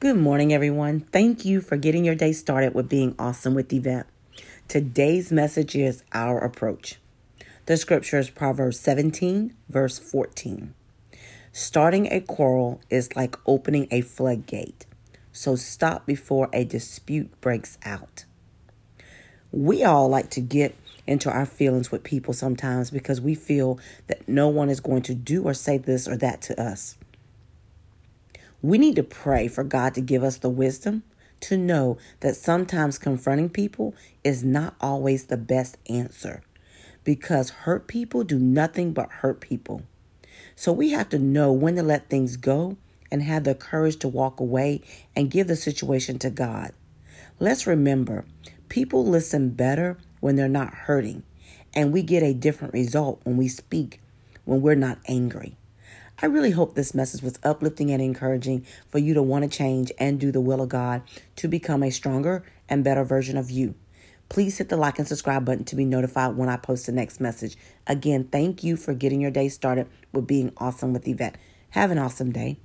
Good morning, everyone. Thank you for getting your day started with being awesome with Yvette. Today's message is our approach. The scripture is Proverbs 17, verse 14. Starting a quarrel is like opening a floodgate, so stop before a dispute breaks out. We all like to get into our feelings with people sometimes because we feel that no one is going to do or say this or that to us. We need to pray for God to give us the wisdom to know that sometimes confronting people is not always the best answer because hurt people do nothing but hurt people. So we have to know when to let things go and have the courage to walk away and give the situation to God. Let's remember, people listen better when they're not hurting, and we get a different result when we speak when we're not angry. I really hope this message was uplifting and encouraging for you to want to change and do the will of God to become a stronger and better version of you. Please hit the like and subscribe button to be notified when I post the next message. Again, thank you for getting your day started with being awesome with Yvette. Have an awesome day.